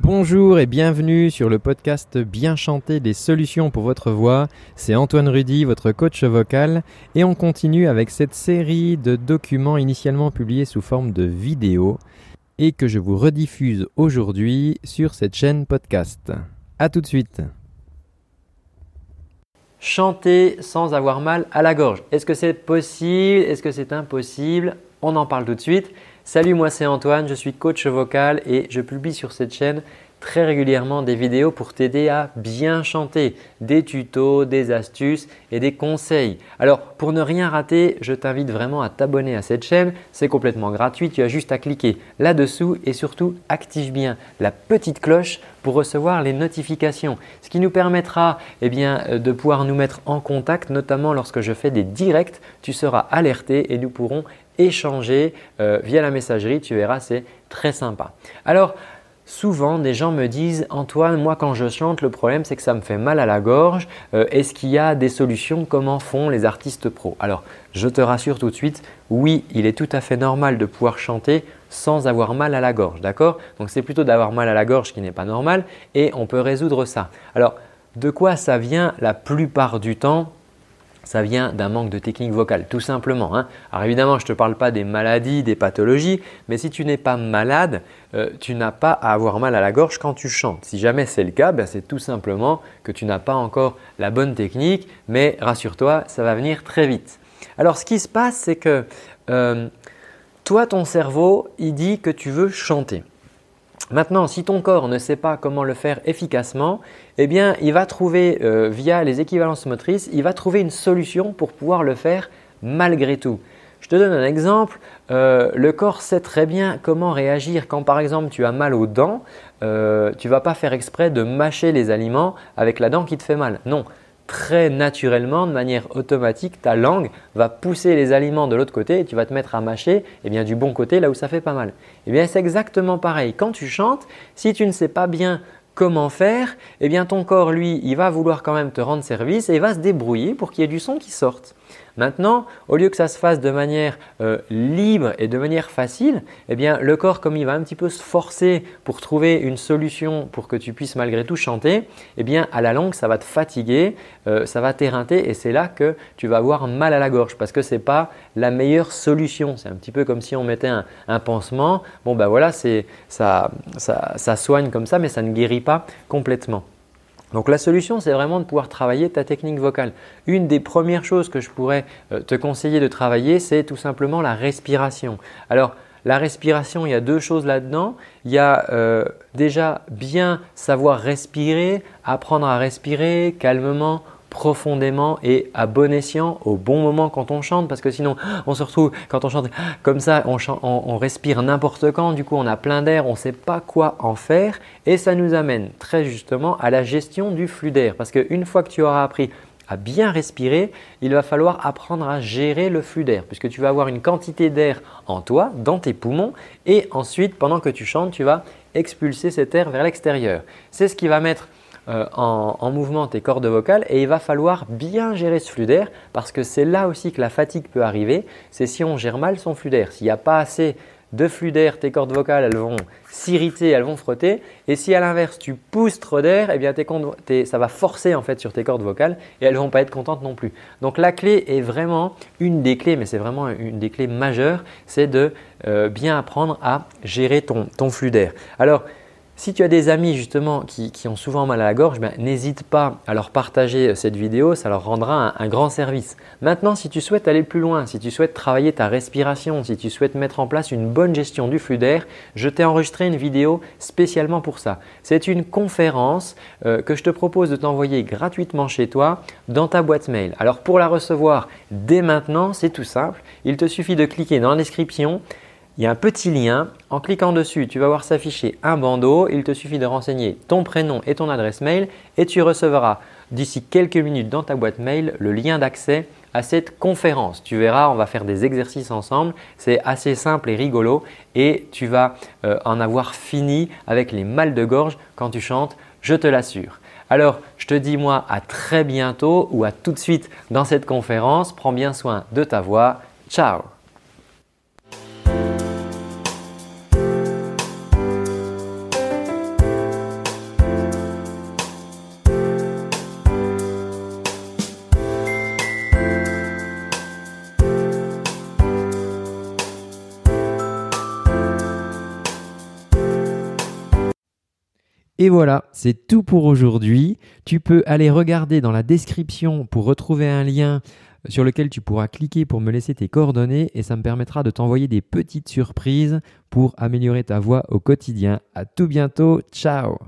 Bonjour et bienvenue sur le podcast Bien chanter des solutions pour votre voix. C'est Antoine Rudy, votre coach vocal, et on continue avec cette série de documents initialement publiés sous forme de vidéo et que je vous rediffuse aujourd'hui sur cette chaîne podcast. A tout de suite. Chanter sans avoir mal à la gorge. Est-ce que c'est possible? Est-ce que c'est impossible? On en parle tout de suite. Salut, moi c'est Antoine, je suis coach vocal et je publie sur cette chaîne très régulièrement des vidéos pour t'aider à bien chanter, des tutos, des astuces et des conseils. Alors pour ne rien rater, je t'invite vraiment à t'abonner à cette chaîne, c'est complètement gratuit, tu as juste à cliquer là-dessous et surtout active bien la petite cloche pour recevoir les notifications, ce qui nous permettra eh bien, de pouvoir nous mettre en contact, notamment lorsque je fais des directs, tu seras alerté et nous pourrons échanger euh, via la messagerie, tu verras, c'est très sympa. Alors, Souvent, des gens me disent Antoine, moi quand je chante, le problème c'est que ça me fait mal à la gorge. Euh, est-ce qu'il y a des solutions? Comment font les artistes pros? Alors, je te rassure tout de suite, oui, il est tout à fait normal de pouvoir chanter sans avoir mal à la gorge, d'accord? Donc c'est plutôt d'avoir mal à la gorge qui n'est pas normal et on peut résoudre ça. Alors, de quoi ça vient la plupart du temps? Ça vient d'un manque de technique vocale, tout simplement. Hein. Alors évidemment, je ne te parle pas des maladies, des pathologies, mais si tu n'es pas malade, euh, tu n'as pas à avoir mal à la gorge quand tu chantes. Si jamais c'est le cas, ben, c'est tout simplement que tu n'as pas encore la bonne technique, mais rassure-toi, ça va venir très vite. Alors ce qui se passe, c'est que euh, toi, ton cerveau, il dit que tu veux chanter. Maintenant, si ton corps ne sait pas comment le faire efficacement, eh bien, il va trouver euh, via les équivalences motrices, il va trouver une solution pour pouvoir le faire malgré tout. Je te donne un exemple. Euh, le corps sait très bien comment réagir quand par exemple tu as mal aux dents. Euh, tu ne vas pas faire exprès de mâcher les aliments avec la dent qui te fait mal. Non, très naturellement, de manière automatique, ta langue va pousser les aliments de l'autre côté et tu vas te mettre à mâcher eh bien, du bon côté là où ça fait pas mal. Eh bien, c'est exactement pareil. Quand tu chantes, si tu ne sais pas bien comment faire, eh bien, ton corps, lui, il va vouloir quand même te rendre service et il va se débrouiller pour qu'il y ait du son qui sorte. Maintenant, au lieu que ça se fasse de manière euh, libre et de manière facile, eh bien, le corps, comme il va un petit peu se forcer pour trouver une solution pour que tu puisses malgré tout chanter, eh bien, à la longue, ça va te fatiguer, euh, ça va t'éreinter et c'est là que tu vas avoir mal à la gorge parce que ce n'est pas la meilleure solution. C'est un petit peu comme si on mettait un, pansement. Bon, ben voilà, ça, ça soigne comme ça, mais ça ne guérit pas complètement. Donc la solution, c'est vraiment de pouvoir travailler ta technique vocale. Une des premières choses que je pourrais euh, te conseiller de travailler, c'est tout simplement la respiration. Alors la respiration, il y a deux choses là-dedans. Il y a euh, déjà bien savoir respirer, apprendre à respirer calmement, profondément et à bon escient au bon moment quand on chante parce que sinon on se retrouve quand on chante comme ça, on, respire n'importe quand, du coup on a plein d'air, on ne sait pas quoi en faire et ça nous amène très justement à la gestion du flux d'air parce qu'une fois que tu auras appris à bien respirer, il va falloir apprendre à gérer le flux d'air puisque tu vas avoir une quantité d'air en toi, dans tes poumons et ensuite pendant que tu chantes, tu vas expulser cet air vers l'extérieur. C'est ce qui va mettre euh, en, mouvement tes cordes vocales et il va falloir bien gérer ce flux d'air parce que c'est là aussi que la fatigue peut arriver, c'est si on gère mal son flux d'air. S'il n'y a pas assez de flux d'air, tes cordes vocales elles vont s'irriter, elles vont frotter. Et si à l'inverse tu pousses trop d'air, eh bien ça va forcer en fait sur tes cordes vocales et elles ne vont pas être contentes non plus. Donc la clé est vraiment une des clés, mais c'est vraiment une des clés majeures, c'est de euh, bien apprendre à gérer ton, ton flux d'air. Alors si tu as des amis justement qui, ont souvent mal à la gorge, ben, n'hésite pas à leur partager euh, cette vidéo, ça leur rendra un, grand service. Maintenant, si tu souhaites aller plus loin, si tu souhaites travailler ta respiration, si tu souhaites mettre en place une bonne gestion du flux d'air, je t'ai enregistré une vidéo spécialement pour ça. C'est une conférence euh, que je te propose de t'envoyer gratuitement chez toi dans ta boîte mail. Alors pour la recevoir dès maintenant, c'est tout simple. Il te suffit de cliquer dans la description il y a un petit lien. En cliquant dessus, tu vas voir s'afficher un bandeau. Il te suffit de renseigner ton prénom et ton adresse mail et tu recevras d'ici quelques minutes dans ta boîte mail le lien d'accès à cette conférence. Tu verras, on va faire des exercices ensemble. C'est assez simple et rigolo et tu vas euh, en avoir fini avec les mal de gorge quand tu chantes, je te l'assure. Alors, je te dis moi à très bientôt ou à tout de suite dans cette conférence. Prends bien soin de ta voix. Ciao Et voilà, c'est tout pour aujourd'hui. Tu peux aller regarder dans la description pour retrouver un lien sur lequel tu pourras cliquer pour me laisser tes coordonnées et ça me permettra de t'envoyer des petites surprises pour améliorer ta voix au quotidien. À tout bientôt, ciao